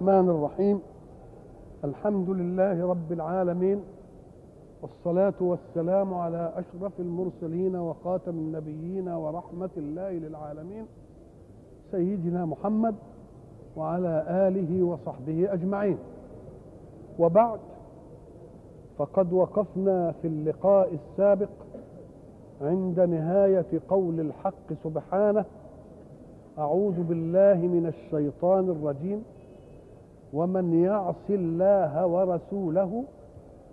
الرحمن الرحيم. الحمد لله رب العالمين والصلاة والسلام على أشرف المرسلين وخاتم النبيين ورحمة الله للعالمين سيدنا محمد وعلى آله وصحبه أجمعين. وبعد فقد وقفنا في اللقاء السابق عند نهاية قول الحق سبحانه أعوذ بالله من الشيطان الرجيم. ومن يعص الله ورسوله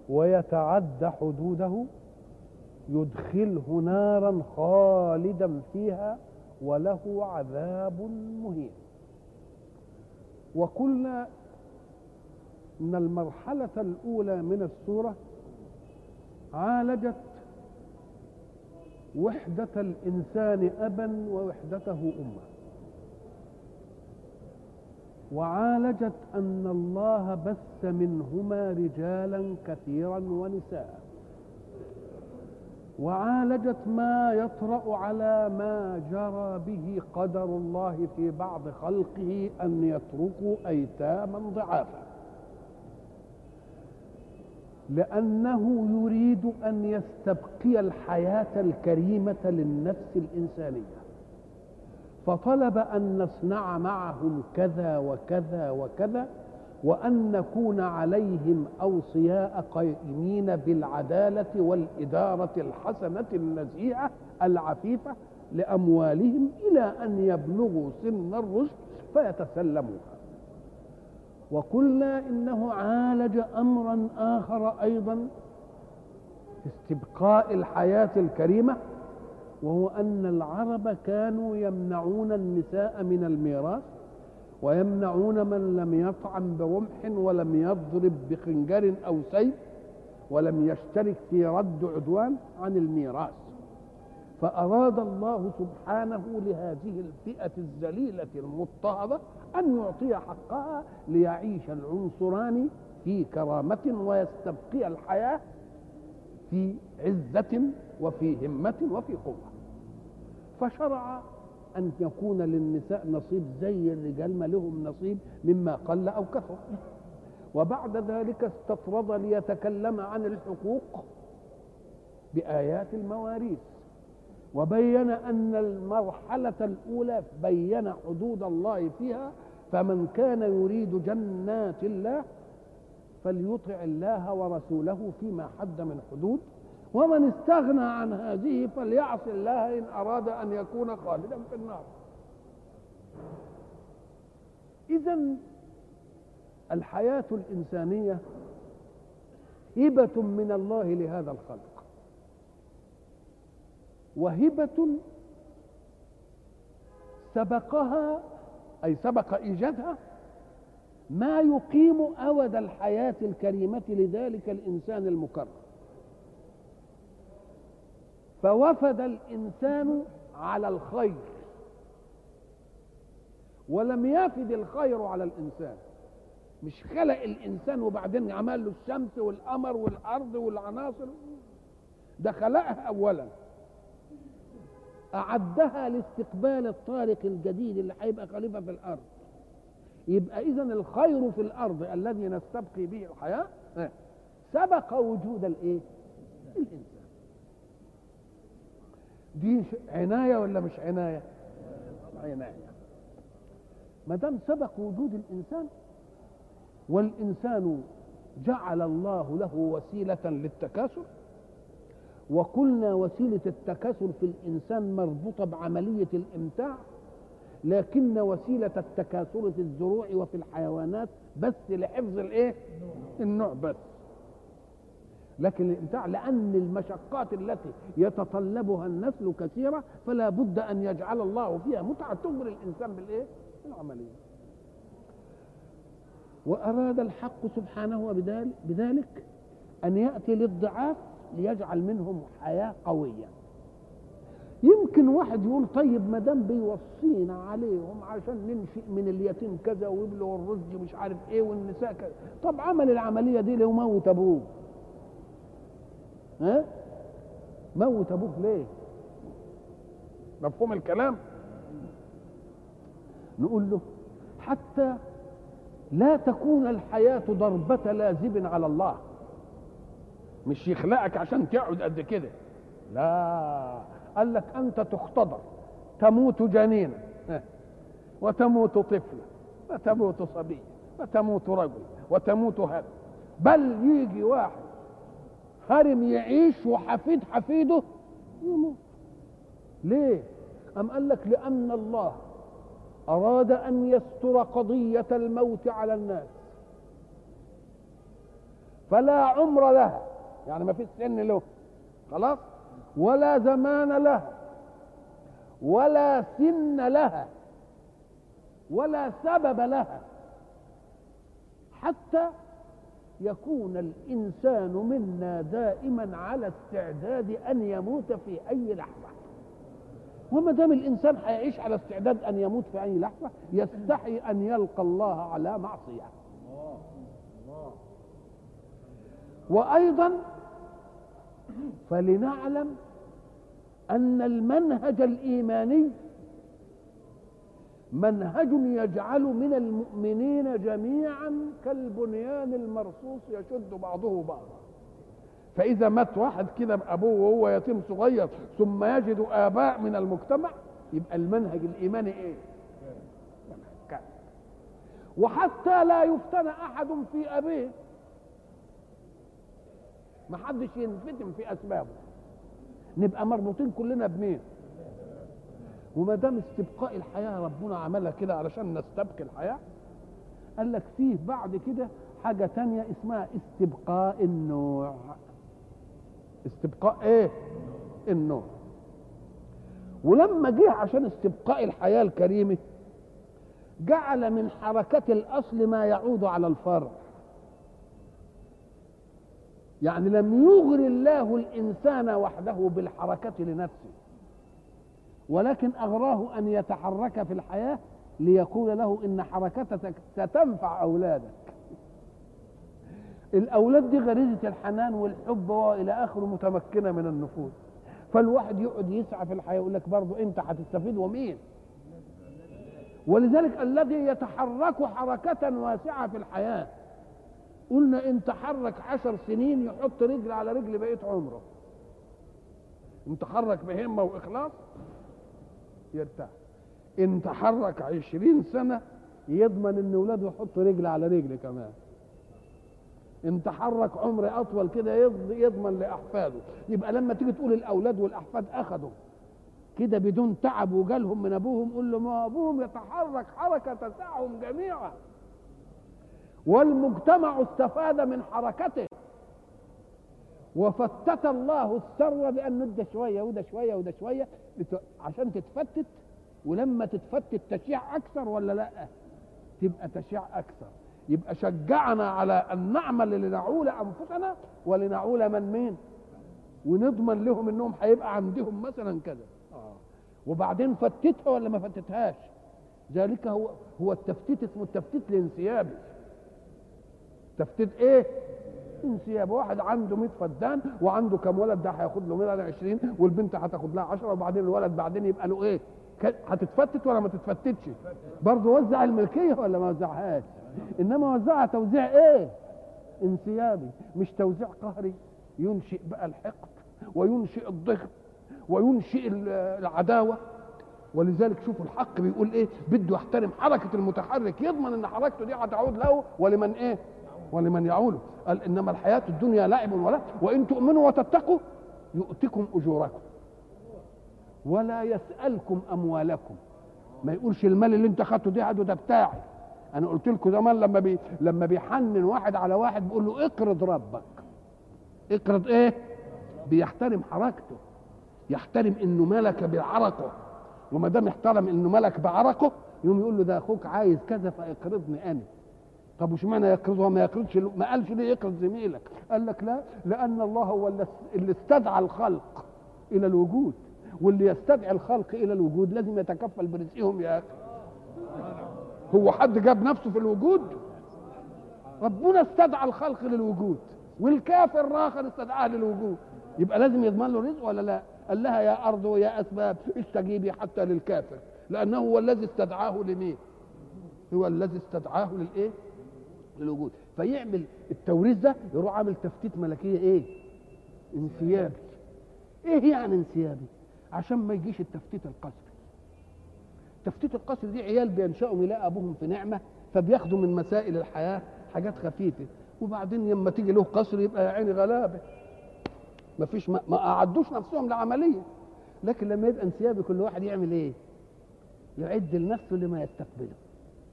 ويتعد حدوده يدخله نارا خالدا فيها وله عذاب مهين. وقلنا إن المرحلة الأولى من السورة عالجت وحدة الإنسان أبا ووحدته أمة. وعالجت أن الله بث منهما رجالا كثيرا ونساء. وعالجت ما يطرأ على ما جرى به قدر الله في بعض خلقه أن يتركوا أيتاما ضعافا. لأنه يريد أن يستبقي الحياة الكريمة للنفس الإنسانية. فطلب أن نصنع معهم كذا وكذا وكذا وأن نكون عليهم أوصياء قائمين بالعدالة والإدارة الحسنة النزيهه العفيفة لأموالهم إلى أن يبلغوا سن الرشد فيتسلموها. وقلنا إنه عالج امرا آخر أيضا في استبقاء الحياة الكريمة وهو أن العرب كانوا يمنعون النساء من الميراث ويمنعون من لم يطعن برمح ولم يضرب بخنجر أو سيف ولم يشترك في رد عدوان عن الميراث. فأراد الله سبحانه لهذه الفئة الذليلة المضطهدة أن يعطي حقها ليعيش العنصران في كرامة ويستبقي الحياة في عزة وفي همة وفي قوة. فشرع أن يكون للنساء نصيب زي الرجال ما لهم نصيب مما قل أو كثر. وبعد ذلك استطرد ليتكلم عن الحقوق بآيات المواريث. وبين أن المرحلة الأولى بين حدود الله فيها فمن كان يريد جنات الله فليطع الله ورسوله فيما حد من حدود. ومن استغنى عن هذه فليعص الله إن أراد أن يكون خالدا في النار. إذا الحياة الإنسانية هبة من الله لهذا الخلق. وهبة سبقها أي سبق إيجادها ما يقيم أود الحياة الكريمة لذلك الإنسان المكرم. فوفد الإنسان على الخير ولم يفد الخير على الإنسان. مش خلق الإنسان وبعدين عمل له الشمس والقمر والأرض والعناصر؟ ده خلقها اولا. أعدها لاستقبال الطارق الجديد اللي هيبقى خليفة في الأرض. يبقى اذا الخير في الأرض الذي نستبقي به الحياة سبق وجود الإيه؟ الإنسان. دي عناية ولا مش عناية؟ عناية. ما دام سبق وجود الإنسان والإنسان جعل الله له وسيلة للتكاثر وقلنا وسيلة التكاثر في الإنسان مربوطة بعملية الإمتاع لكن وسيلة التكاثر في الزروع وفي الحيوانات بس لحفظ الإيه؟ النوع بس لكن لأن المشقات التي يتطلبها النسل كثيرة فلا بد أن يجعل الله فيها متعة تغري الإنسان بالإيه؟ العملية. وأراد الحق سبحانه بذلك أن يأتي للضعاف ليجعل منهم حياة قوية. يمكن واحد يقول طيب ما دام بيوصينا عليهم عشان ننشئ من اليتيم كذا ويبلغ الرشد مش عارف إيه والنساء كذا، طب عمل العملية دي لو موت أبوه؟ ها؟ موت أبوك ليه؟ مفهوم الكلام؟ نقول له حتى لا تكون الحياة ضربة لازب على الله. مش يخلقك عشان تقعد قد كده. لا. قال لك أنت تختبر تموت جنينا وتموت طفلا وتموت صبيا وتموت رجل وتموت هرم بل يجي واحد هرم يعيش وحفيد حفيده يموت. ليه؟ أم قال لك لأن الله أراد أن يستر قضية الموت على الناس. فلا عمر لها. يعني ما فيش سن له. خلاص؟ ولا زمان لها ولا سن لها ولا سبب لها حتى يكون الإنسان منا دائما على استعداد أن يموت في أي لحظة. وما دام الإنسان هيعيش على استعداد أن يموت في أي لحظة يستحي أن يلقى الله على معصية. وأيضا فلنعلم أن المنهج الإيماني منهج يجعل من المؤمنين جميعا كالبنيان المرصوص يشد بعضه بعضا. فإذا مات واحد كده بأبوه وهو يتيم صغير ثم يجد آباء من المجتمع يبقى المنهج الإيماني إيه؟ وحتى لا يفتن أحد في أبيه. ما حدش ينفتن في أسبابه. نبقى مربوطين كلنا بمين؟ وما دام استبقاء الحياة ربنا عملها كده علشان نستبقي الحياة قال لك فيه بعد كده حاجة تانية اسمها استبقاء النوع. استبقاء إيه؟ النوع. ولما جه عشان استبقاء الحياة الكريمة جعل من حركة الأصل ما يعود على الفرع. يعني لم يغر الله الإنسان وحده بالحركة لنفسه ولكن أغراه أن يتحرك في الحياة ليقول له إن حركتك ستنفع أولادك. الأولاد دي غريزة الحنان والحب وإلى آخره متمكنة من النفوذ فالواحد يقعد يسعى في الحياة يقول لك برضه أنت هتستفيد ومين؟ ولذلك الذي يتحرك حركة واسعة في الحياة قلنا ان تحرك عشر سنين يحط رجل على رجل بقية عمره. ان تحرك بهمة وإخلاص؟ يرتاح. ان تحرك عشرين سنة يضمن ان ولاده يحط رجل على رجل كمان. ان تحرك عمر اطول كده يضمن لأحفاده. يبقى لما تيجي تقول الأولاد والأحفاد اخذوا كده بدون تعب وجالهم من أبوهم قول له ما أبوهم يتحرك حركة تسعهم جميعا. والمجتمع استفاد من حركته. وفتت الله الثروه بأن ندى شوية وده شوية وده شوية عشان تتفتت ولما تتفتت تشيع أكثر ولا لأ؟ تبقى تشيع أكثر. يبقى شجعنا على أن نعمل لنعول أنفسنا ولنعول من مين؟ ونضمن لهم إنهم هيبقى عندهم مثلا كذا آه. وبعدين فتتها ولا ما فتتهاش؟ ذلك هو هو التفتيت اسمه التفتيت الانسيابي. تفتيت إيه؟ انسياب. واحد عنده 100 فدان وعنده كم ولد ده هياخد له 120 والبنت هتاخد لها 10 وبعدين الولد بعدين يبقى له إيه؟ هتتفتت ولا ما تتفتتش؟ برضه وزع الملكية ولا ما وزعهاش؟ إنما وزعها توزيع إيه؟ انسيابي مش توزيع قهري. ينشئ بقى الحقد وينشئ الضغط وينشئ العداوة. ولذلك شوفوا الحق بيقول إيه؟ بده يحترم حركة المتحرك. يضمن إن حركته دي هتعود له ولمن إيه؟ ولمن يعوله قال إنما الحياة الدنيا لعب ولا. وإن تؤمنوا وتتقوا يؤتكم أجوركم. ولا يسألكم أموالكم. ما يقولش المال اللي انت خدته ده ده بتاعي. أنا قلت لكم زمان لما بي لما بيحنن واحد على واحد بيقول له اقرض ربك. اقرض إيه؟ بيحترم حركته. يحترم إنه ملك بعرقه. وما دام احترم إنه ملك بعرقه يقوم يقول له ده أخوك عايز كذا فاقرضني أنا. طب وش معنى يقرضه وما يقرضش ما قالش ليه يقرض زميلك. قال لك لا لأن الله هو اللي استدعى الخلق إلى الوجود واللي يستدعي الخلق إلى الوجود لازم يتكفل برزقهم يا أخي. هو حد جاب نفسه في الوجود؟ ربنا استدعى الخلق للوجود والكافر الآخر استدعاه للوجود. يبقى لازم يضمن له رزق ولا لا؟ قال لها يا أرض ويا أسباب استجيبي حتى للكافر لأنه هو الذي استدعاه لمين؟ هو الذي استدعاه للإيه؟ للوجود. فيعمل التوريث ده يروح عامل تفتيت ملكية إيه؟ انسيابي. إيه يعني انسيابي؟ عشان ما يجيش التفتيت القسري التفتيت القسري دي عيال بينشأوا يلاقي أبوهم في نعمة فبياخدوا من مسائل الحياة حاجات خفيفة. وبعدين لما تيجي له قصر يبقى يا عيني غلابة. ما فيش ما, ما أعدوش نفسهم لعملية. لكن لما يبقى انسيابي كل واحد يعمل إيه؟ يعد لنفسه لما يستقبله.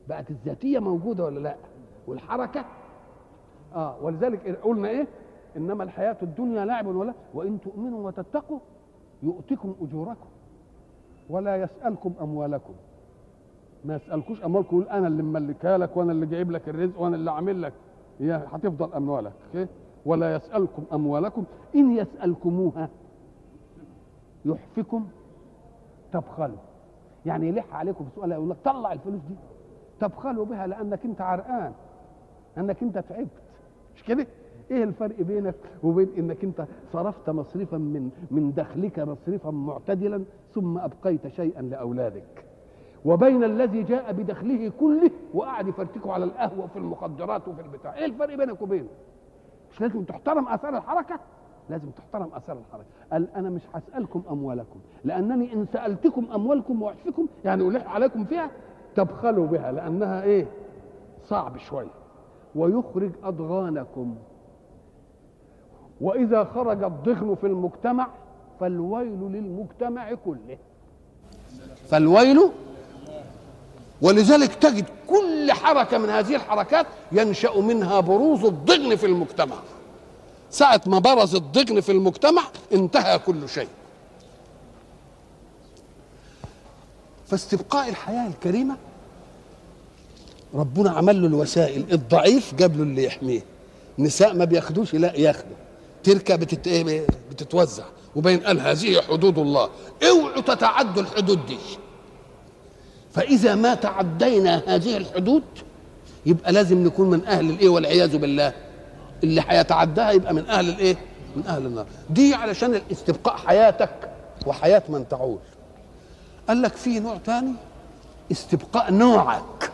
بقت الذاتية موجودة ولا لأ؟ والحركة. آه ولذلك قلنا إيه؟ إنما الحياة الدنيا لعب ولا وإن تؤمنوا وتتقوا يؤتكم أجوركم ولا يسألكم أموالكم. ما يسألكوش أموالكم يقول أنا اللي مملكها لك وأنا اللي جايب لك الرزق وأنا اللي عامل لك. هي هتفضل أموالك إيه؟ ولا يسألكم أموالكم. إن يسألكموها يحفكم تبخلوا. يعني يلح عليكم بسؤال يقول لك طلع الفلوس دي تبخلوا بها لأنك أنت عرقان. انك انت تعبت. مش كده؟ إيه الفرق بينك وبين انك انت صرفت مصرفا من من دخلك مصرفا معتدلا ثم ابقيت شيئا لأولادك. وبين الذي جاء بدخله كله وقعد يفرتكه على القهوة وفي المخدرات وفي البتاع. إيه الفرق بينك وبينه؟ مش لازم تحترم آثار الحركة؟ لازم تحترم آثار الحركة. قال أنا مش هسألكم أموالكم لأنني إن سألتكم أموالكم وأحفكم يعني ألح عليكم فيها تبخلوا بها لأنها إيه؟ صعب شوية. ويخرج أضغانكم. وإذا خرج الضغن في المجتمع فالويل للمجتمع كله. فالويل ولذلك تجد كل حركة من هذه الحركات ينشأ منها بروز الضغن في المجتمع. ساعة ما برز الضغن في المجتمع انتهى كل شيء. فاستبقاء الحياة الكريمة ربنا عمل له الوسائل الضعيف جاب له اللي يحميه نساء ما بياخدوش لا ياخدوا تركة بتت... بتتوزع وبين قال هذه حدود الله اوعوا تتعدوا الحدود دي فإذا ما تعدينا هذه الحدود يبقى لازم نكون من أهل الإيه والعياذ بالله اللي هيتعداها يبقى من أهل الإيه؟ من أهل النار. دي علشان استبقاء حياتك وحياة من تعول. قال لك في نوع تاني استبقاء نوعك.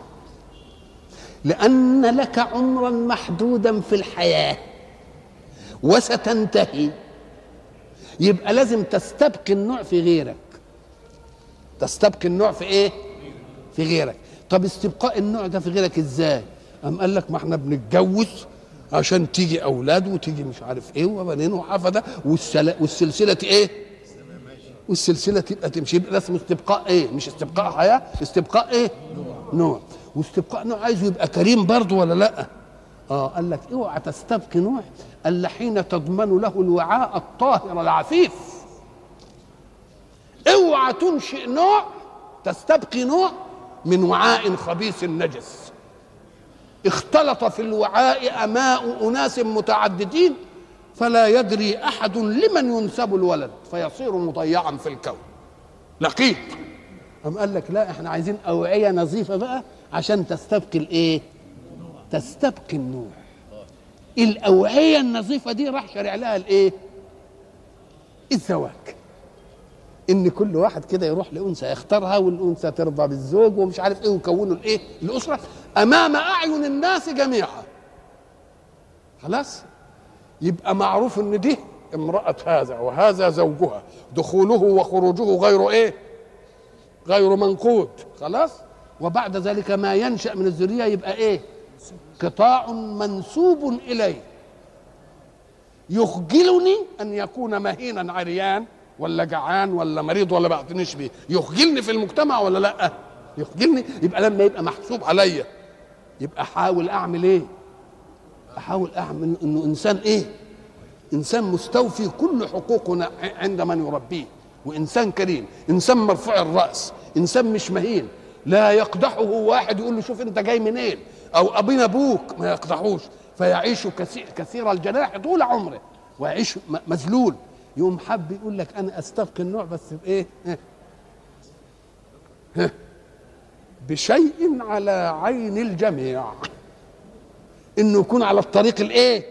لأن لك عمرا محدودا في الحياة. وستنتهي. يبقى لازم تستبقي النوع في غيرك. تستبقي النوع في إيه؟ في غيرك. طب استبقاء النوع ده في غيرك إزاي؟ أم قال لك ما إحنا بنتجوز عشان تيجي أولاد وتيجي مش عارف إيه وبنين وحفدة والسل... والسلسلة إيه؟ والسلسلة تبقى تمشي. يبقى اسمه استبقاء إيه؟ مش استبقاء حياة استبقاء إيه؟ نوع. واستبقاء نوع عايزه يبقى كريم برضه ولا لا؟ آه قال لك اوعى تستبقي نوع إلا حين تضمن له الوعاء الطاهر العفيف. اوعى تنشئ نوع تستبقي نوع من وعاء خبيث نجس اختلط في الوعاء أماء أناس متعددين فلا يدري أحد لمن ينسب الولد فيصير مضيعا في الكون. لقيط أم قال لك لا إحنا عايزين أوعية نظيفة بقى عشان تستبقي الايه؟ تستبقي النوع الأوعية النظيفة دي راح شارع لها الايه؟ الزواج. إن كل واحد كده يروح لأنثى يختارها والأنثى ترضى بالزوج ومش عارف إيه ويكونوا الايه؟ الأسرة. أمام أعين الناس جميعا. خلاص؟ يبقى معروف إن دي امرأة هذا وهذا زوجها. دخوله وخروجه غير إيه؟ غير منقود. خلاص؟ وبعد ذلك ما ينشأ من الذرية يبقى إيه؟ قطاع منسوب إليه. يخجلني أن يكون مهينا عريان ولا جعان ولا مريض ولا بعتنيش بيه. يخجلني في المجتمع ولا لأ؟ يخجلني. يبقى لما يبقى محسوب عليا. يبقى أحاول أعمل إيه؟ أحاول أعمل إنه إنسان إيه؟ إنسان مستوفي كل حقوقنا عند من يربيه. وإنسان كريم. إنسان مرفوع الرأس. إنسان مش مهين. لا يقدحه واحد يقول له شوف انت جاي منين؟ أو أبينا أبوك. ما يقدحوش. فيعيش كثير, كثير الجناح طول عمره. ويعيش مذلول. يقوم حب يقول لك أنا استبقي النوع بس بايه بشيء على عين الجميع. إنه يكون على الطريق الإيه؟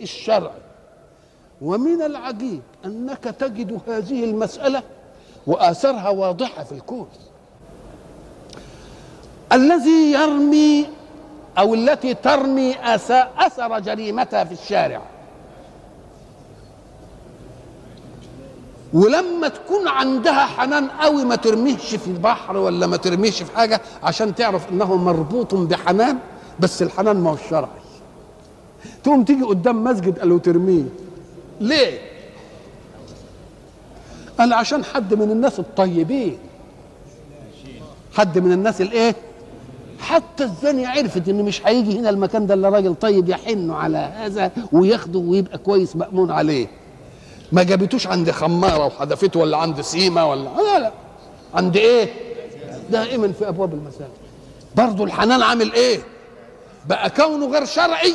الشرعي. ومن العجيب أنك تجد هذه المسألة واثرها واضحة في الكون. الذي يرمي أو التي ترمي أث- أثر جريمتها في الشارع. ولما تكون عندها حنان قوي ما ترميهش في البحر ولا ما ترميهش في حاجة عشان تعرف إنه مربوط بحنان بس الحنان ما هو الشرعي تقوم تيجي قدام مسجد قالوا ترميه. ليه؟ قال عشان حد من الناس الطيبين. حد من الناس الإيه؟ حتى الزانية عرفت ان مش هيجي هنا المكان ده إلا راجل طيب يحن على هذا وياخده ويبقى كويس مأمون عليه. ما جابتوش عند خمارة وحذفته ولا عند سيمة ولا لا لا عند إيه؟ دائما في أبواب المساجد. برضه الحنان عامل إيه؟ بقى كونه غير شرعي.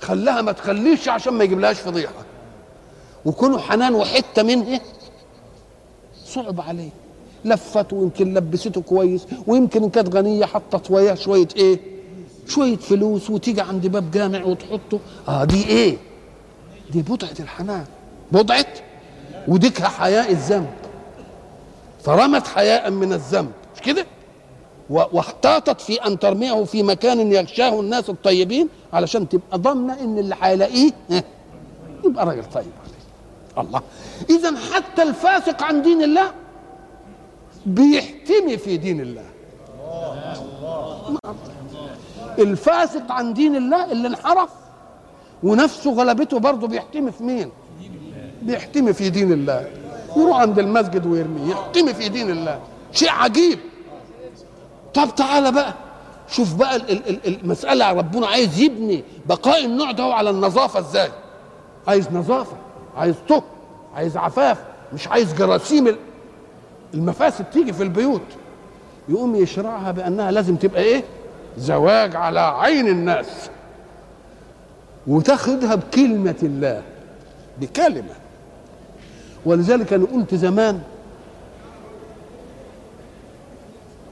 خلاها ما تخليش عشان ما يجيبلهاش فضيحة. وكونه حنان وحتة منه صعب عليه. لفته ويمكن لبسته كويس ويمكن إن كانت غنية حطت وياه شوية إيه؟ شوية فلوس وتيجي عند باب جامع وتحطه. آه دي إيه؟ دي بضعة الحنان. بضعة؟ وديكها حياء الذنب. فرمت حياء من الذنب. مش كده؟ واحتاطت في أن ترميه في مكان يغشاه الناس الطيبين علشان تبقى ضامنة إن اللي هيلاقيه يبقى راجل طيب. الله. اذا حتى الفاسق عن دين الله بيحتمي في دين الله. الفاسق عن دين الله اللي انحرف ونفسه غلبته برضه بيحتمي في مين؟ بيحتمي في دين الله. يروح عند المسجد ويرميه يحتمي في دين الله. شيء عجيب. طب تعالى بقى شوف بقى ال- ال- ال- المسألة ربنا عايز يبني بقاء النوع ده على النظافة إزاي؟ عايز نظافة عايز طهر عايز عفاف مش عايز جراثيم المفاسد تيجي في البيوت يقوم يشرعها بأنها لازم تبقى إيه؟ زواج على عين الناس. وتاخدها بكلمة الله بكلمة. ولذلك أنا قلت زمان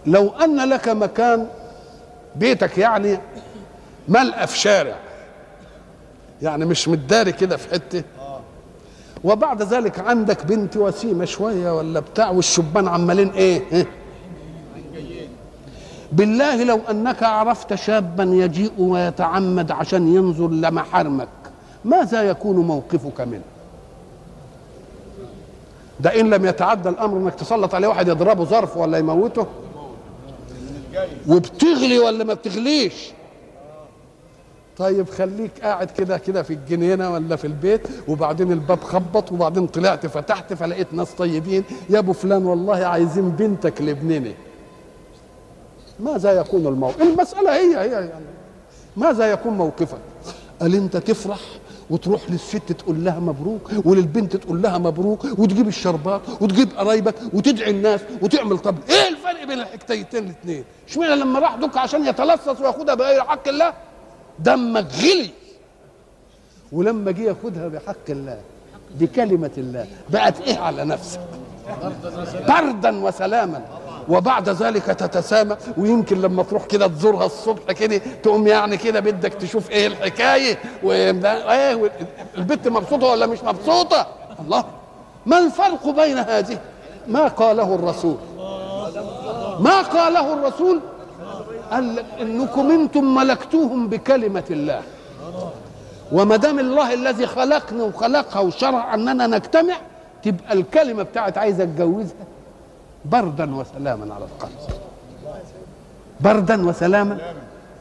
لو أن لك مكان بيتك يعني ملقى في شارع يعني مش متداري كده في حتة وبعد ذلك عندك بنت وسيمة شوية ولا بتاع والشبان عمالين إيه؟ بالله لو أنك عرفت شابا يجيء ويتعمد عشان ينظر لمحارمك ماذا يكون موقفك منه؟ ده إن لم يتعدى الأمر إنك تسلط عليه واحد يضربه ظرف ولا يموته؟ وبتغلي ولا ما بتغليش؟ طيب خليك قاعد كده كده في الجنينة ولا في البيت وبعدين الباب خبط وبعدين طلعت فتحت فلقيت ناس طيبين. يا أبو فلان والله عايزين بنتك لابننا ماذا يكون الموقف؟ المسألة هي هي يعني. ماذا يكون موقفك؟ قال أنت تفرح وتروح للست تقول لها مبروك وللبنت تقول لها مبروك وتجيب الشربات وتجيب قرايبك وتدعي الناس وتعمل طب إيه الفرق بين الحكايتين الاثنين؟ اشمعنى لما راح دك عشان يتلصص وياخدها بغير حق الله؟ دمك غلي. ولما جه ياخدها بحق الله بكلمة الله بقت إيه على نفسك؟ بردا وسلاما. وبعد ذلك تتسامى. ويمكن لما تروح كده تزورها الصبح كده تقوم يعني كده بدك تشوف إيه الحكاية. وإيه البنت مبسوطة ولا مش مبسوطة؟ الله. ما الفرق بين هذه؟ ما قاله الرسول. ما قاله الرسول قال لك إنكم أنتم ملكتوهم بكلمة الله. وما دام الله الذي خلقنا وخلقها وشرع أننا نجتمع تبقى الكلمة بتاعت عايز أتجوزها بردا وسلاما على القلب. بردا وسلاما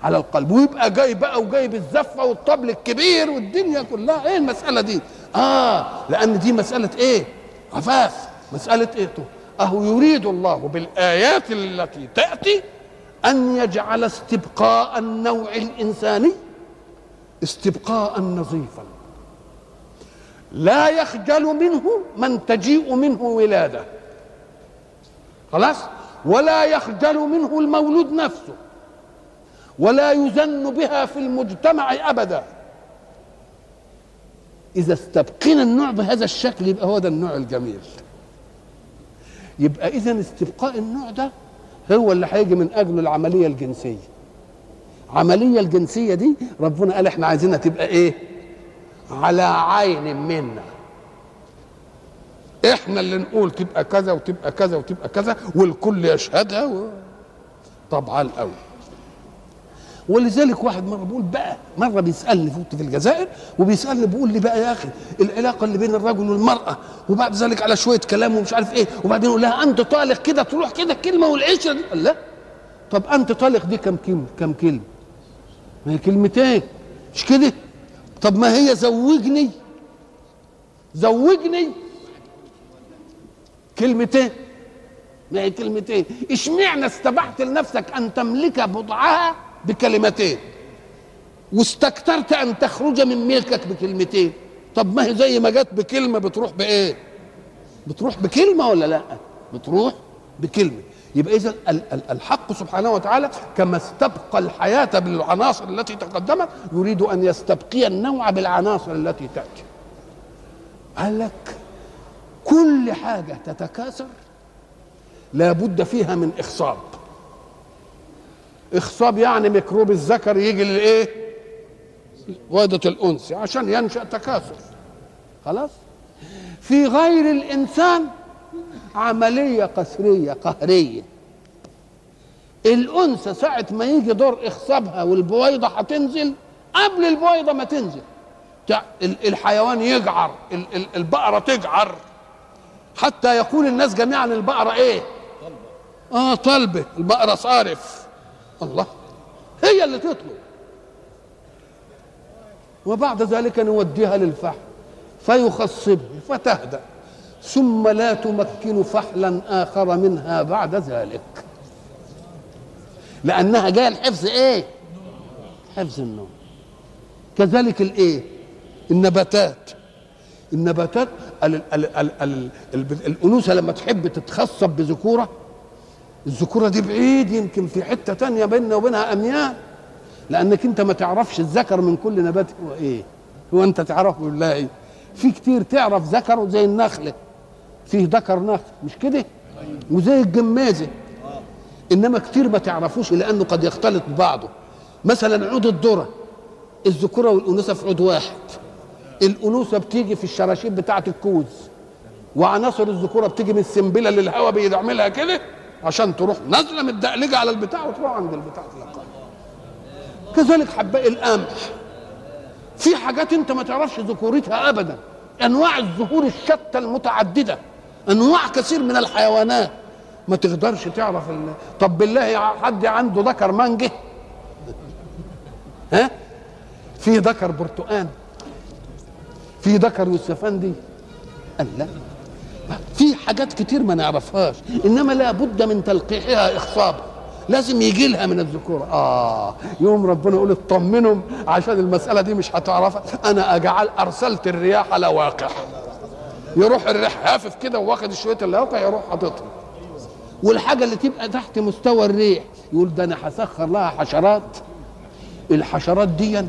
على القلب. ويبقى جاي بقى وجايب الزفة والطبل الكبير والدنيا كلها. إيه المسألة دي؟ آه لأن دي مسألة إيه؟ عفاف. مسألة إيه؟ أهو يريد الله بالآيات التي تأتي أن يجعل استبقاء النوع الإنساني استبقاء نظيفا. لا يخجل منه من تجيء منه ولادة. خلاص؟ ولا يخجل منه المولود نفسه. ولا يزن بها في المجتمع أبدا. إذا استبقينا النوع بهذا الشكل يبقى هو ده النوع الجميل. يبقى اذا استبقاء النوع ده هو اللي هيجي من اجله العملية الجنسية. العملية الجنسية دي ربنا قال إحنا عايزينها تبقى إيه؟ على عين منا. إحنا اللي نقول تبقى كذا وتبقى كذا وتبقى كذا والكل يشهدها و... طبعا قوي ولذلك واحد مرة بيقول بقى مرة بيسألني كنت في الجزائر وبيسألني بيقول لي بقى يا أخي العلاقة اللي بين الرجل والمرأة وبعد ذلك على شوية كلام ومش عارف إيه وبعدين يقول لها أنت طالق كده تروح كده كلمة والعشرة دي؟ قال لا. طب أنت طالق دي كم كلمة؟ كم كلمة؟ ما هي كلمتين. مش كده؟ طب ما هي زوجني. زوجني. كلمتين. ما هي كلمتين. اشمعنى استبحت لنفسك أن تملك بضعها بكلمتين. واستكثرت أن تخرج من ملكك بكلمتين. طب ما هي زي ما جت بكلمة بتروح بإيه؟ بتروح بكلمة ولا لأ؟ بتروح بكلمة. يبقى اذا الحق سبحانه وتعالى كما استبقى الحياة بالعناصر التي تقدمت يريد أن يستبقي النوع بالعناصر التي تأتي. قال لك كل حاجة تتكاثر لا بد فيها من إخصاب. اخصاب يعني ميكروب الذكر يجي للإيه؟ وادة الأنثى عشان ينشأ تكاثر. خلاص؟ في غير الإنسان عملية قسرية قهرية. الأنثى ساعة ما يجي دور اخصابها والبويضة هتنزل قبل البويضة ما تنزل. الحيوان يجعر البقرة تجعر. حتى يقول الناس جميعا البقرة إيه؟ آه طلبة. البقرة صارف. الله. هي اللي تطلب. وبعد ذلك نوديها للفحم فيخصبه فتهدأ. ثم لا تمكن فحلا آخر منها بعد ذلك. لأنها جاية الحفظ إيه؟ حفظ النوم. كذلك الإيه؟ النباتات. النباتات ال ال ال ال ال الأنوثة لما تحب تتخصب بذكورة الذكورة دي بعيد يمكن في حتة تانية بيننا وبينها أميال لأنك أنت ما تعرفش الذكر من كل نبات هو إيه. هو أنت تعرفه بالله إيه؟ في كتير تعرف ذكره زي النخلة فيه ذكر نخل مش كده؟ وزي الجمازة. إنما كتير ما تعرفوش لأنه قد يختلط ببعضه. مثلا عود الذرة الذكورة والأنوثة في عود واحد. الأنوثة بتيجي في الشراشيب بتاعة الكوز. وعناصر الذكورة بتيجي من السنبلة اللي الهواء بيعملها كده. عشان تروح نازلة متدقلجة على البتاع وتروح عند البتاع تلقاها. كذلك حباء القمح. في حاجات انت ما تعرفش ذكورتها ابدا. أنواع الزهور الشتى المتعددة. أنواع كثير من الحيوانات. ما تقدرش تعرف ال... طب بالله حد عنده ذكر مانجه ها؟ في ذكر برتقان. في ذكر يوسفندي قال لا. في حاجات كتير ما نعرفهاش. إنما لابد من تلقيحها اخصابا لازم يجي لها من الذكور. آه. يوم ربنا يقول اطمنهم عشان المسألة دي مش هتعرفها. أنا أجعل أرسلت الرياح لواقح يروح الريح هافف كده واخد شوية اللواقح يروح حاططها. والحاجة اللي تبقى تحت مستوى الريح يقول ده أنا هسخر لها حشرات. الحشرات دي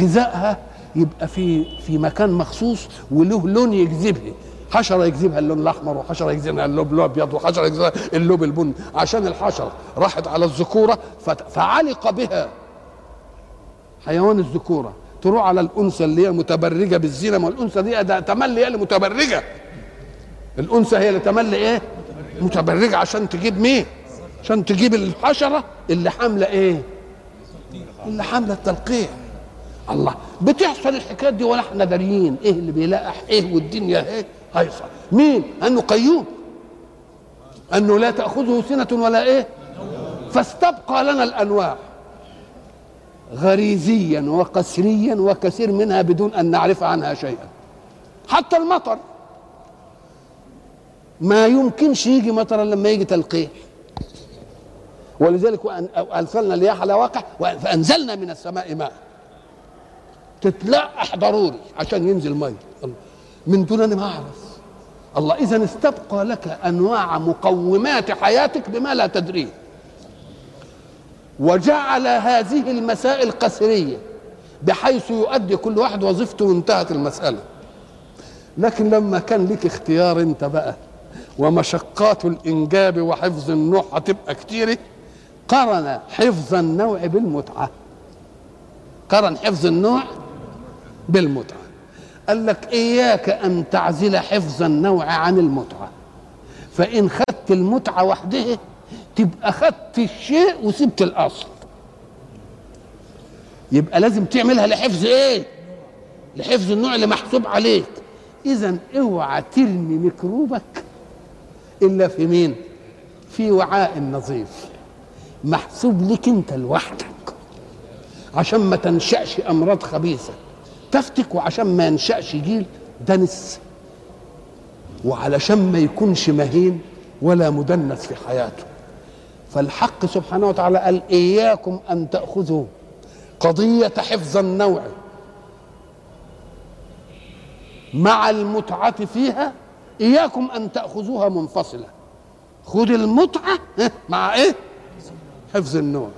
غذائها يبقى في في مكان مخصوص وله لون يجذبها. حشرة يجذبها اللون الأحمر وحشرة يجذبها اللون الأبيض وحشرة يجذبها اللون البني عشان الحشرة راحت على الذكورة فعلق بها حيوان الذكورة. تروح على الأنثى اللي هي متبرجه بالزينة. ما الأنثى دي ده تملي هي اللي متبرجه الأنثى هي اللي تملي إيه؟ متبرجه عشان تجيب مين؟ عشان تجيب الحشرة اللي حاملة إيه؟ اللي حاملة التلقيح. الله بتحصل الحكايات دي ولا إحنا داريين. إيه اللي بيلقح؟ إيه والدنيا إيه هيصل مين؟ أنه قيوم. أنه لا تأخذه سنة ولا إيه؟ فاستبقى لنا الأنواع. غريزيا وقسريا وكثير منها بدون أن نعرف عنها شيئا. حتى المطر. ما يمكنش يجي مطرا لما يجي تلقيح. ولذلك أرسلنا الرياح على واقع فأنزلنا من السماء ماء. تتلقح ضروري عشان ينزل مية. من دون أن ما اعرف الله إذا استبقى لك أنواع مقومات حياتك بما لا تدريه وجعل هذه المسائل قسريه بحيث يؤدي كل واحد وظيفته وانتهت المسألة. لكن لما كان لك اختيار انت بقى ومشقات الإنجاب وحفظ النوع هتبقى كتيرة قرن حفظ النوع بالمتعة. قرن حفظ النوع بالمتعة. قال لك إياك أن تعزل حفظ النوع عن المتعة. فإن خدت المتعة وحدها تبقى خدت الشيء وسبت الأصل. يبقى لازم تعملها لحفظ إيه؟ لحفظ النوع اللي محسوب عليك. اذا اوعى ترمي ميكروبك إلا في مين؟ في وعاء نظيف محسوب لك أنت لوحدك. عشان ما تنشأش أمراض خبيثة. تفتك وعشان ما ينشأش جيل دنس وعلشان ما يكونش مهين ولا مدنس في حياته. فالحق سبحانه وتعالى قال إياكم أن تأخذوا قضية حفظ النوع مع المتعة فيها إياكم أن تأخذوها منفصلة. خذ المتعة مع إيه؟ حفظ النوع.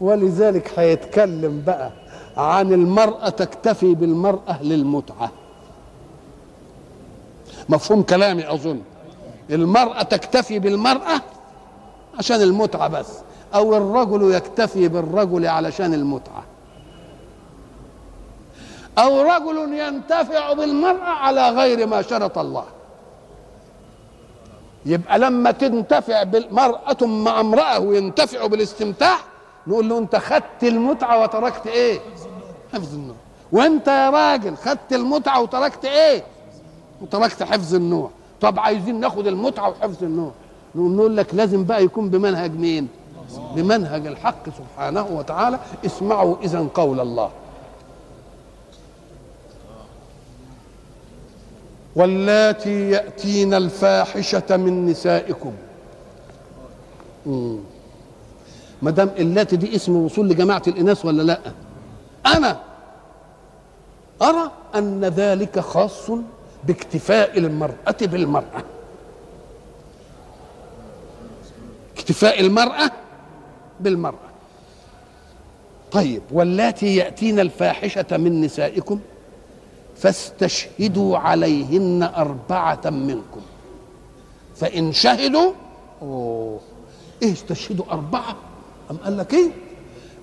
ولذلك هيتكلم بقى عن المرأة تكتفي بالمرأة للمتعة. مفهوم كلامي أظن. المرأة تكتفي بالمرأة عشان المتعة بس أو الرجل يكتفي بالرجل علشان المتعة. أو رجل ينتفع بالمرأة على غير ما شرط الله. يبقى لما تنتفع بالمرأة مع امرأة وينتفع بالاستمتاع نقول له أنت خدت المتعة وتركت إيه؟ حفظ النوع. وأنت يا راجل خدت المتعة وتركت إيه؟ وتركت حفظ النوع. طب عايزين ناخد المتعة وحفظ النوع. نقول لك لازم بقى يكون بمنهج مين؟ بمنهج الحق سبحانه وتعالى. اسمعوا إذا قول الله. واللاتي يأتين الفاحشة من نسائكم. ما دام اللاتي دي اسم وصول لجماعة الإناث ولا لأ؟ أنا أرى أن ذلك خاص باكتفاء المرأة بالمرأة. اكتفاء المرأة بالمرأة. طيب واللاتي يأتين الفاحشة من نسائكم فاستشهدوا عليهن أربعة منكم. فإن شهدوا أوه إيه استشهدوا أربعة؟ أم قال لك إيه؟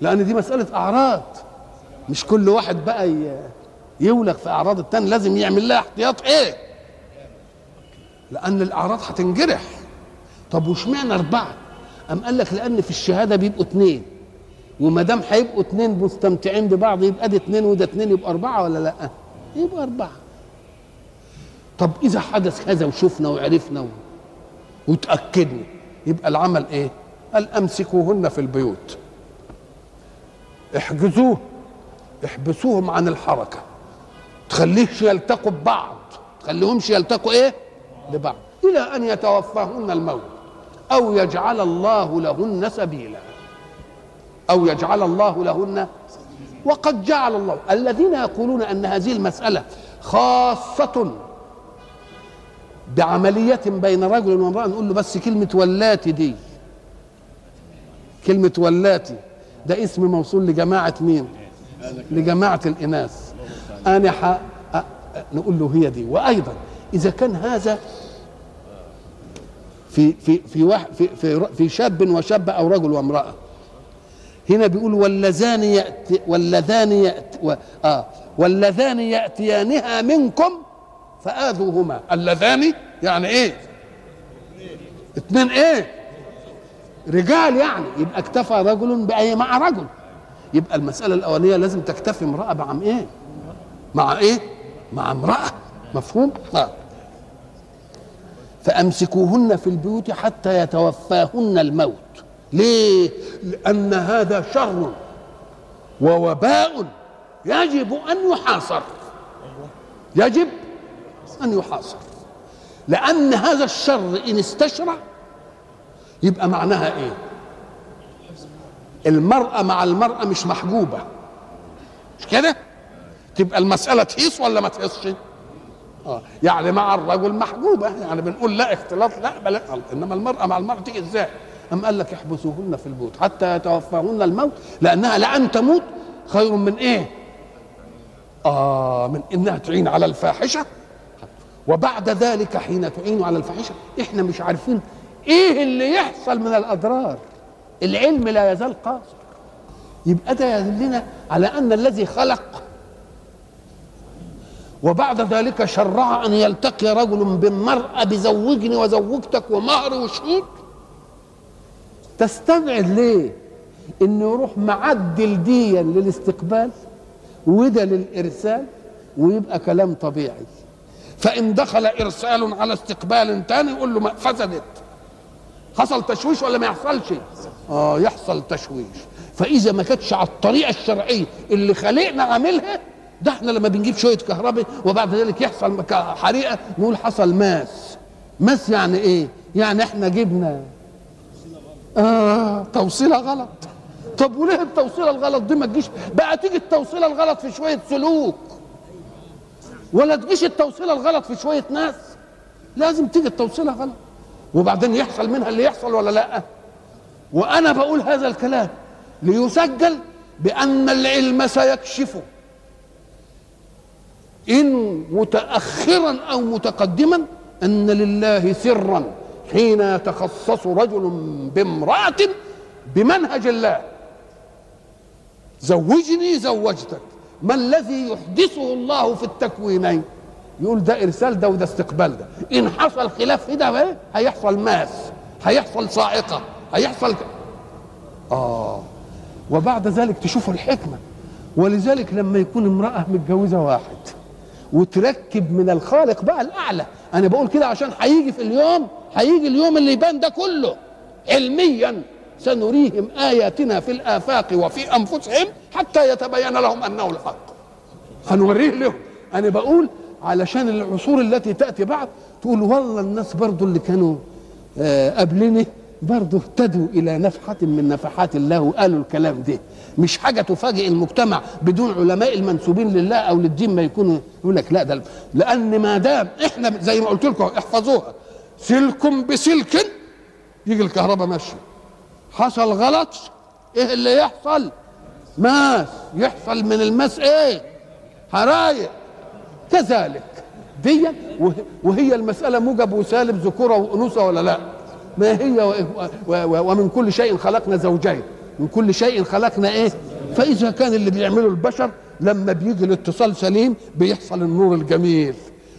لأن دي مسألة أعراض. مش كل واحد بقى يولك في أعراض التاني لازم يعمل لها احتياط إيه؟ لأن الأعراض هتنجرح. طب واشمعنى أربعة؟ أم قال لك لأن في الشهادة بيبقوا اتنين وما دام هيبقوا اتنين مستمتعين ببعض يبقى ده اتنين وده اتنين يبقى أربعة ولا لأ؟ يبقى أربعة. طب إذا حدث هذا وشفنا وعرفنا و... وتأكدنا يبقى العمل إيه؟ قال أمسكوهن في البيوت. احجزوه. احبسوهم عن الحركة. تخليهش يلتقوا ببعض. تخليهمش يلتقوا إيه؟ ببعض إلى أن يتوفاهن الموت. أو يجعل الله لهن سبيلا. أو يجعل الله لهن وقد جعل الله. الذين يقولون أن هذه المسألة خاصة بعملية بين رجل وامرأة نقول له بس كلمة ولاتي دي. كلمة ولاتي ده اسم موصول لجماعة مين؟ لجماعة الإناث. أنا ح... نقول له هي دي. وأيضا إذا كان هذا في في في واحد في في, في شاب وشابة أو رجل وامرأة. هنا بيقول واللذان يأتي واللذان يأتي و... آه واللذان يأتيانها منكم فآذوهما. اللذان يعني إيه؟ اتنين إيه؟ رجال يعني. يبقى اكتفى رجل بأي مع رجل. يبقى المسألة الأولية لازم تكتفي امرأة مع إيه؟ مع إيه؟ مع امرأة. مفهوم؟ آه. فأمسكوهن في البيوت حتى يتوفاهن الموت. ليه؟ لأن هذا شر ووباء يجب أن يحاصر. يجب أن يحاصر. لأن هذا الشر إن استشرع يبقى معناها إيه؟ المرأة مع المرأة مش محجوبة. مش كده؟ تبقى المسألة تهيص ولا ما تهيصش آه. يعني مع الرجل محجوبة. يعني بنقول لا اختلاط لا بل إنما المرأة مع المرأة تيجي إزاي؟ أم قال لك احبسوهن في البيوت حتى يتوفاهن الموت لأنها لأن تموت خير من إيه؟ آه من إنها تعين على الفاحشة. وبعد ذلك حين تعين على الفاحشة إحنا مش عارفين إيه اللي يحصل من الأضرار. العلم لا يزال قاصر. يبقى ده يدلنا على أن الذي خلق وبعد ذلك شرع أن يلتقي رجل بالمرأة بزوجني وزوجتك ومهر وشهود تستبعد ليه؟ إنه يروح معدل ديا للاستقبال وده للإرسال ويبقى كلام طبيعي. فإن دخل إرسال على استقبال تاني يقول له ما فسدت. حصل تشويش ولا ما يحصلش؟ آه يحصل تشويش. فإذا ما كانتش على الطريقة الشرعية اللي خلقنا عاملها ده إحنا لما بنجيب شوية كهرباء وبعد ذلك يحصل حريقه نقول حصل ماس. ماس يعني إيه؟ يعني إحنا جبنا. آه توصيلة غلط. طب وليه التوصيلة الغلط دي ما تجيش؟ بقى تيجي التوصيلة الغلط في شوية سلوك. ولا تجيش التوصيلة الغلط في شوية ناس؟ لازم تيجي التوصيلة غلط. وبعدين يحصل منها اللي يحصل ولا لا؟ وأنا بقول هذا الكلام ليسجل بأن العلم سيكشفه إن متاخرا أو متقدما أن لله سرا حين يتخصص رجل بامرأة بمنهج الله. زوجني زوجتك. ما الذي يحدثه الله في التكوينين؟ يقول ده إرسال ده وده استقبال ده. إن حصل خلاف في ده إيه؟ هيحصل ماس هيحصل صاعقه هيحصل ك... آه. وبعد ذلك تشوفوا الحكمة. ولذلك لما يكون امرأة متجوزة واحد وتركب من الخالق بقى الأعلى أنا بقول كده عشان هيجي في اليوم هيجي اليوم اللي يبان ده كله. علميا سنريهم آياتنا في الآفاق وفي أنفسهم حتى يتبين لهم أنه الحق. هنوريه لهم. أنا بقول علشان العصور التي تأتي بعد تقول والله الناس برضو اللي كانوا آه قبلنا برضه اهتدوا إلى نفحة من نفحات الله وقالوا الكلام ده. مش حاجة تفاجئ المجتمع بدون علماء المنسوبين لله أو للدين ما يكونوا يقول لك لا ده لأن ما دام إحنا زي ما قلت لكم احفظوها. سلك بسلك يجي الكهرباء ماشيه حصل غلط إيه اللي يحصل؟ ماس. يحصل من الماس إيه؟ حرايق كذلك. دي وه- وهي المسألة موجب وسالب ذكورة وأنوثة ولا لا؟ ما هي ومن كل شيء خلقنا زوجين. من كل شيء خلقنا إيه؟ فإذا كان اللي بيعمله البشر لما بيجي الاتصال سليم بيحصل النور الجميل.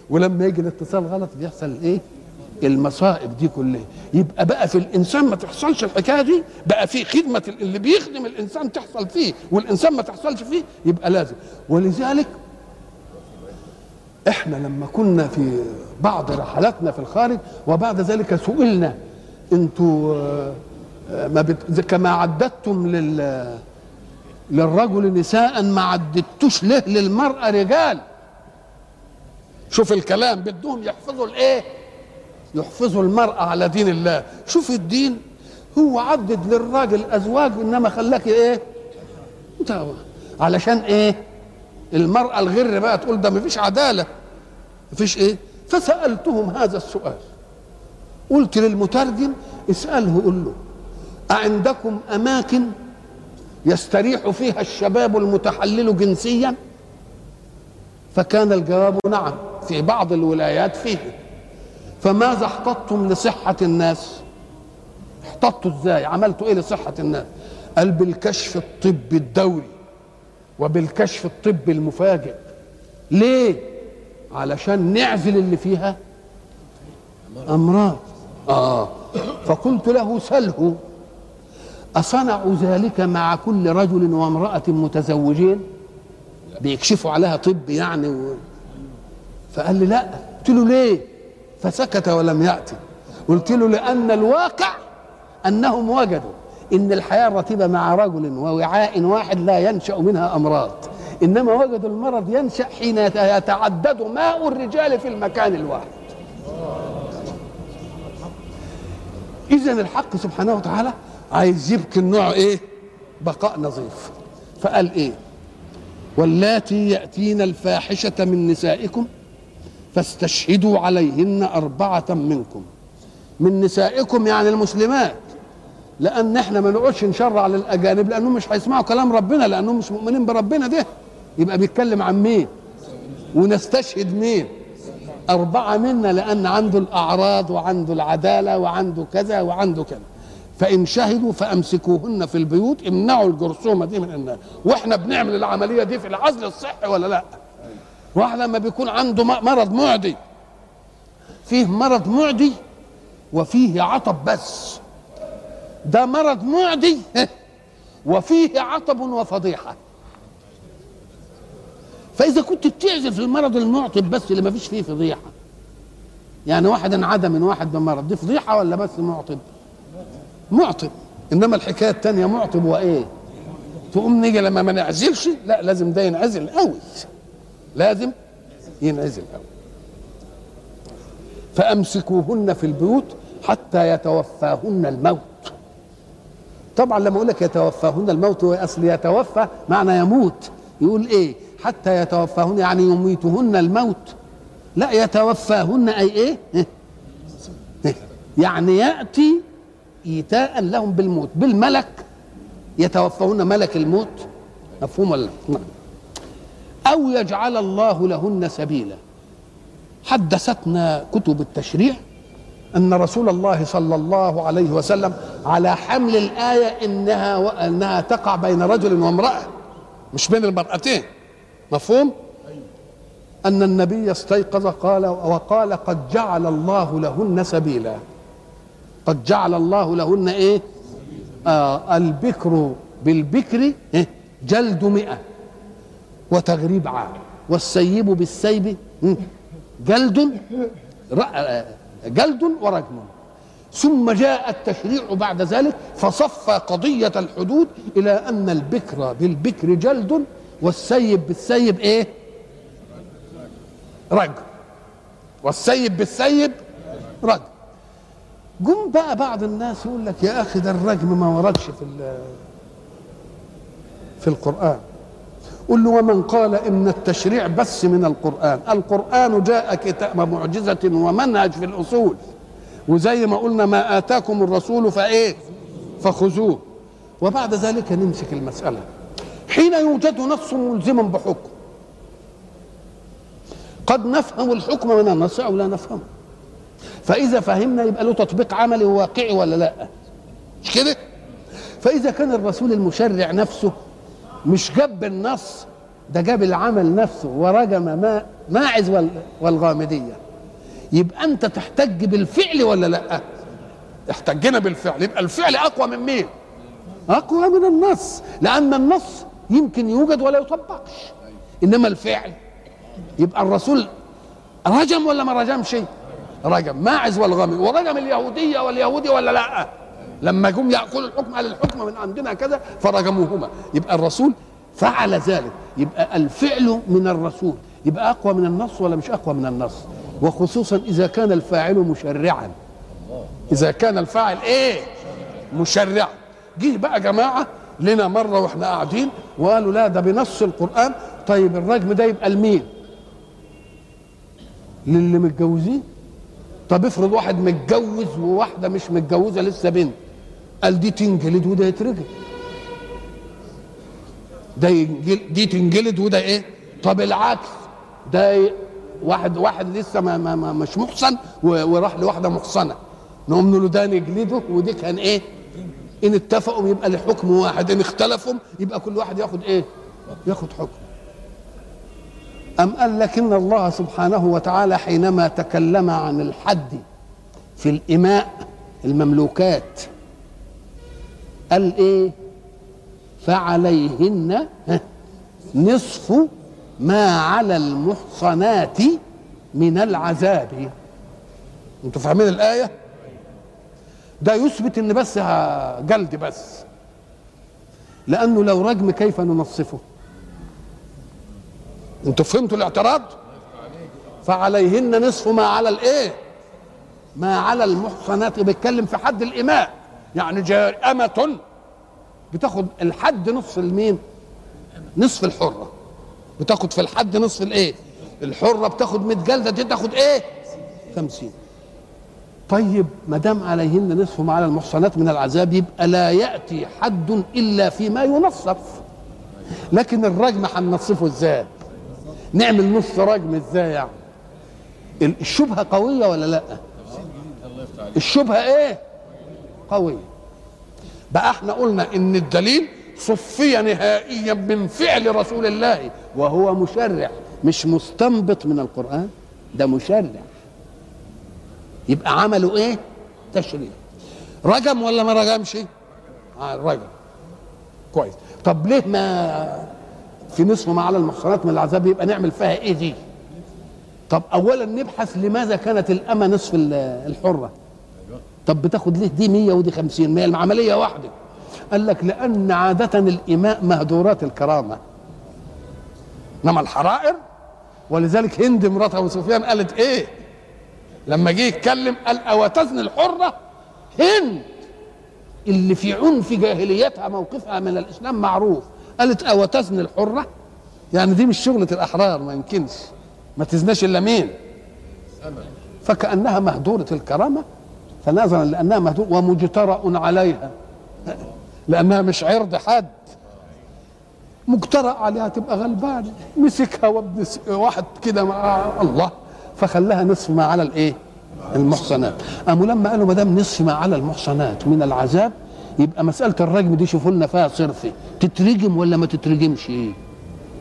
ولما يجي الاتصال غلط بيحصل إيه؟ المصائب دي كلها. يبقى بقى في الإنسان ما تحصلش الحكاية دي بقى في خدمة اللي بيخدم الإنسان تحصل فيه والإنسان ما تحصلش فيه يبقى لازم. ولذلك إحنا لما كنا في بعض رحلاتنا في الخارج وبعد ذلك سئلنا أنتوا آه، ما بت... كما عددتم لل للرجل نساء ما عددتوش له للمرأة رجال. شوف الكلام بدهم يحفظوا الإيه؟ يحفظوا المرأة على دين الله. شوف الدين هو عدد للراجل أزواج إنما خلاك إيه؟ علشان إيه؟ المرأة الغر بقى تقول ده مفيش عدالة. مفيش إيه؟ فسألتهم هذا السؤال. قلت للمترجم اسأله قل له أعندكم أماكن يستريح فيها الشباب المتحلل جنسيا؟ فكان الجواب نعم في بعض الولايات فيه. فماذا احتطتم لصحة الناس؟ احتطوا إزاي؟ عملتوا إيه لصحة الناس؟ قال بالكشف الطبي الدوري. وبالكشف الطبي المفاجئ. ليه؟ علشان نعزل اللي فيها أمراض. آه. فقلت له سله. اصنعوا ذلك مع كل رجل وامرأة متزوجين؟ بيكشفوا عليها طب يعني و... فقال لي لا. قلت له ليه؟ فسكت ولم يأتي. قلت له لأن الواقع أنهم وجدوا. إن الحياة الرتيبة مع رجل ووعاء واحد لا ينشأ منها أمراض. إنما وجدوا المرض ينشأ حين يتعدد ماء الرجال في المكان الواحد. إذا الحق سبحانه وتعالى عايز يبكي النوع إيه؟ بقاء نظيف. فقال إيه؟ واللاتي يأتين الفاحشة من نسائكم فاستشهدوا عليهن أربعة منكم. من نسائكم يعني المسلمات. لأن إحنا ما نقعدش نشرع للأجانب لأنهم مش هيسمعوا كلام ربنا لأنهم مش مؤمنين بربنا. ده يبقى بيتكلم عن مين؟ ونستشهد مين؟ أربعة منا لأن عنده الأعراض وعنده العدالة وعنده كذا وعنده كذا. فإن شهدوا فأمسكوهن في البيوت امنعوا الجرثومة دي من الناس وإحنا بنعمل العملية دي في العزل الصحي ولا لأ؟ واحد لما بيكون عنده مرض معدي فيه مرض معدي وفيه عطب بس. ده مرض معدي وفيه عطب وفضيحة. فإذا كنت بتعزل في المرض المعطب بس اللي ما فيش فيه فضيحة. يعني واحد انعدم من واحد بمرض دي فضيحة ولا بس معطب؟ معطب. إنما الحكاية التانية معطب وإيه؟ تقوم نيجي لما ما نعزلش لا لازم ده ينعزل قوي لازم ينعزل قوي فأمسكوهن في البيوت حتى يتوفاهن الموت. طبعا لما أقول لك يتوفاهن الموت اصل يتوفى معنى يموت. يقول إيه؟ حتى يتوفاهن يعني يميتهن الموت. لا يتوفاهن أي إيه, إيه؟ إيه؟ يعني يأتي إيتاء لهم بالموت. بالملك يتوفاهن ملك الموت. مفهوم ولا نعم. أو يجعل الله لهن سبيلا. حدثتنا كتب التشريع. أن رسول الله صلى الله عليه وسلم على حمل الآية إنها وانها تقع بين رجل وامرأة مش بين المرأتين. مفهوم؟ أن النبي استيقظ قال وقال قد جعل الله لهن سبيلا. قد جعل الله لهن إيه؟ آه البكر بالبكر إيه؟ جلد مئة وتغريب عام والسيب بالسيب جلد جلد ورجم. ثم جاء التشريع بعد ذلك فصفى قضية الحدود إلى أن البكر بالبكر جلد والسيب بالسيب إيه؟ رجم. والسيب بالسيب رجم. جم بقى بعض الناس يقول لك يا أخي ده الرجم ما وردش في في القرآن. قل له ومن قال إن التشريع بس من القرآن. القرآن جاء كتاب معجزة ومنهج في الأصول. وزي ما قلنا ما آتاكم الرسول فإيه؟ فخذوه. وبعد ذلك نمسك المسألة. حين يوجد نص ملزم بحكم. قد نفهم الحكم من النص أو لا نفهمه فإذا فهمنا يبقى له تطبيق عملي وواقعي ولا لا؟ مش كده؟ فإذا كان الرسول المشرع نفسه مش جاب النص ده جاب العمل نفسه ورجم ما ماعز والغامدية. يبقى أنت تحتج بالفعل ولا لأ؟ احتجنا بالفعل. يبقى الفعل أقوى من مين؟ أقوى من النص. لأن النص يمكن يوجد ولا يطبقش. إنما الفعل يبقى الرسول رجم ولا ما رجمش؟ رجم. ماعز والغامد ورجم اليهودية واليهودي ولا لأ؟ لما جم ياكلوا الحكم قال الحكم من عندنا كذا فرجموهما يبقى الرسول فعل ذلك. يبقى الفعل من الرسول. يبقى أقوى من النص ولا مش أقوى من النص؟ وخصوصا إذا كان الفاعل مشرعا. إذا كان الفاعل إيه؟ مشرعا جه بقى جماعة لنا مرة وإحنا قاعدين وقالوا لا ده بنص القرآن. طيب الرجم ده يبقى لمين؟ للي متجوزين؟ طب افرض واحد متجوز وواحدة مش متجوزة لسه بنت. قال دي تنجلد وده يترجم. ده ينجل دي تنجلد وده إيه؟ طب العكس. ده واحد واحد لسه ما, ما, ما مش محصن وراح لواحدة محصنة. نقوم نقول له ده نجلده ودي كان إيه؟ إن اتفقوا يبقى لحكم واحد إن اختلفوا يبقى كل واحد ياخد إيه؟ ياخد حكم. أم قال لكن الله سبحانه وتعالى حينما تكلم عن الحد في الإماء المملوكات قال إيه؟ فعليهن نصف ما على المحصنات من العذاب. أنتوا فاهمين الآية؟ ده يثبت إن بس جلد بس. لأنه لو رجم كيف ننصفه؟ أنتوا فهمتوا الاعتراض؟ فعليهن نصف ما على الإيه؟ ما على المحصنات. بيتكلم في حد الاماء يعني أمة بتاخد الحد نصف المين نصف الحرة. بتاخد في الحد نصف الايه؟ الحرة بتاخد 100 جلدة دي تاخد إيه؟ 50 طيب ما دام عليهن نصف ما على المحصنات من العذاب يبقى لا يأتي حد إلا فيما ينصف. لكن الرجم هننصفه إزاي؟ نعمل نص رجم إزاي يعني؟ الشبهة قوية ولا لا؟ الشبهة إيه؟ قويه بقى إحنا قلنا إن الدليل صفي نهائيا من فعل رسول الله وهو مشرع مش مستنبط من القرآن ده مشرع. يبقى عملوا إيه؟ تشريع. رجم ولا ما رجمش؟ آه رجم. كويس. طب ليه ما في نصف ما على المحصنات من العذاب يبقى نعمل فيها إيه دي؟ طب اولا نبحث لماذا كانت الأمة نصف ال- الحرة؟ طب بتاخد ليه دي 100 ودي 50 ما هي العملية واحدة. قال لك لأن عادة الإماء مهدورات الكرامة. إنما الحرائر؟ ولذلك هند مرات أبو سفيان قالت إيه؟ لما جه يتكلم قال اوتزن الحرة هند. اللي في عنف جاهليتها موقفها من الإسلام معروف. قالت اوتزن الحرة؟ يعني دي مش شغلة الأحرار ما يمكنش. ما تزناش إلا مين؟ فكأنها مهدورة الكرامة. فنظرا لأنها مهدوره ومجترأ عليها. لأنها مش عرض حد. مجترأ عليها تبقى غلبانه مسكها وابن واحد كده مع الله. فخلاها نصف ما على الإيه؟ المحصنات. قاموا لما قالوا ما دام نصف ما على المحصنات من العذاب يبقى مسألة الرجم دي شوفوا لنا فيها صرفي تترجم ولا ما تترجمش؟ إيه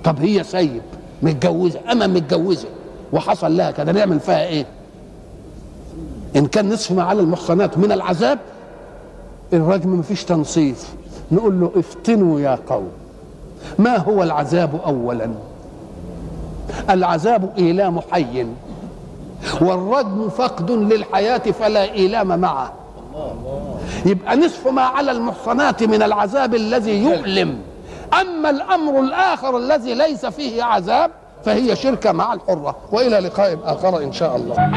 طب هي سيب متجوزة. أما متجوزة وحصل لها كده نعمل فيها إيه؟ إن كان نصف ما على المحصنات من العذاب الرجم مفيش تنصيف. نقول له افتنوا يا قوم. ما هو العذاب اولا؟ العذاب إيلام حي. والرجم فقد للحياة فلا إيلام معه. يبقى نصف ما على المحصنات من العذاب الذي يؤلم. أما الأمر الآخر الذي ليس فيه عذاب فهي شركة مع الحرة. وإلى لقاء آخر إن شاء الله.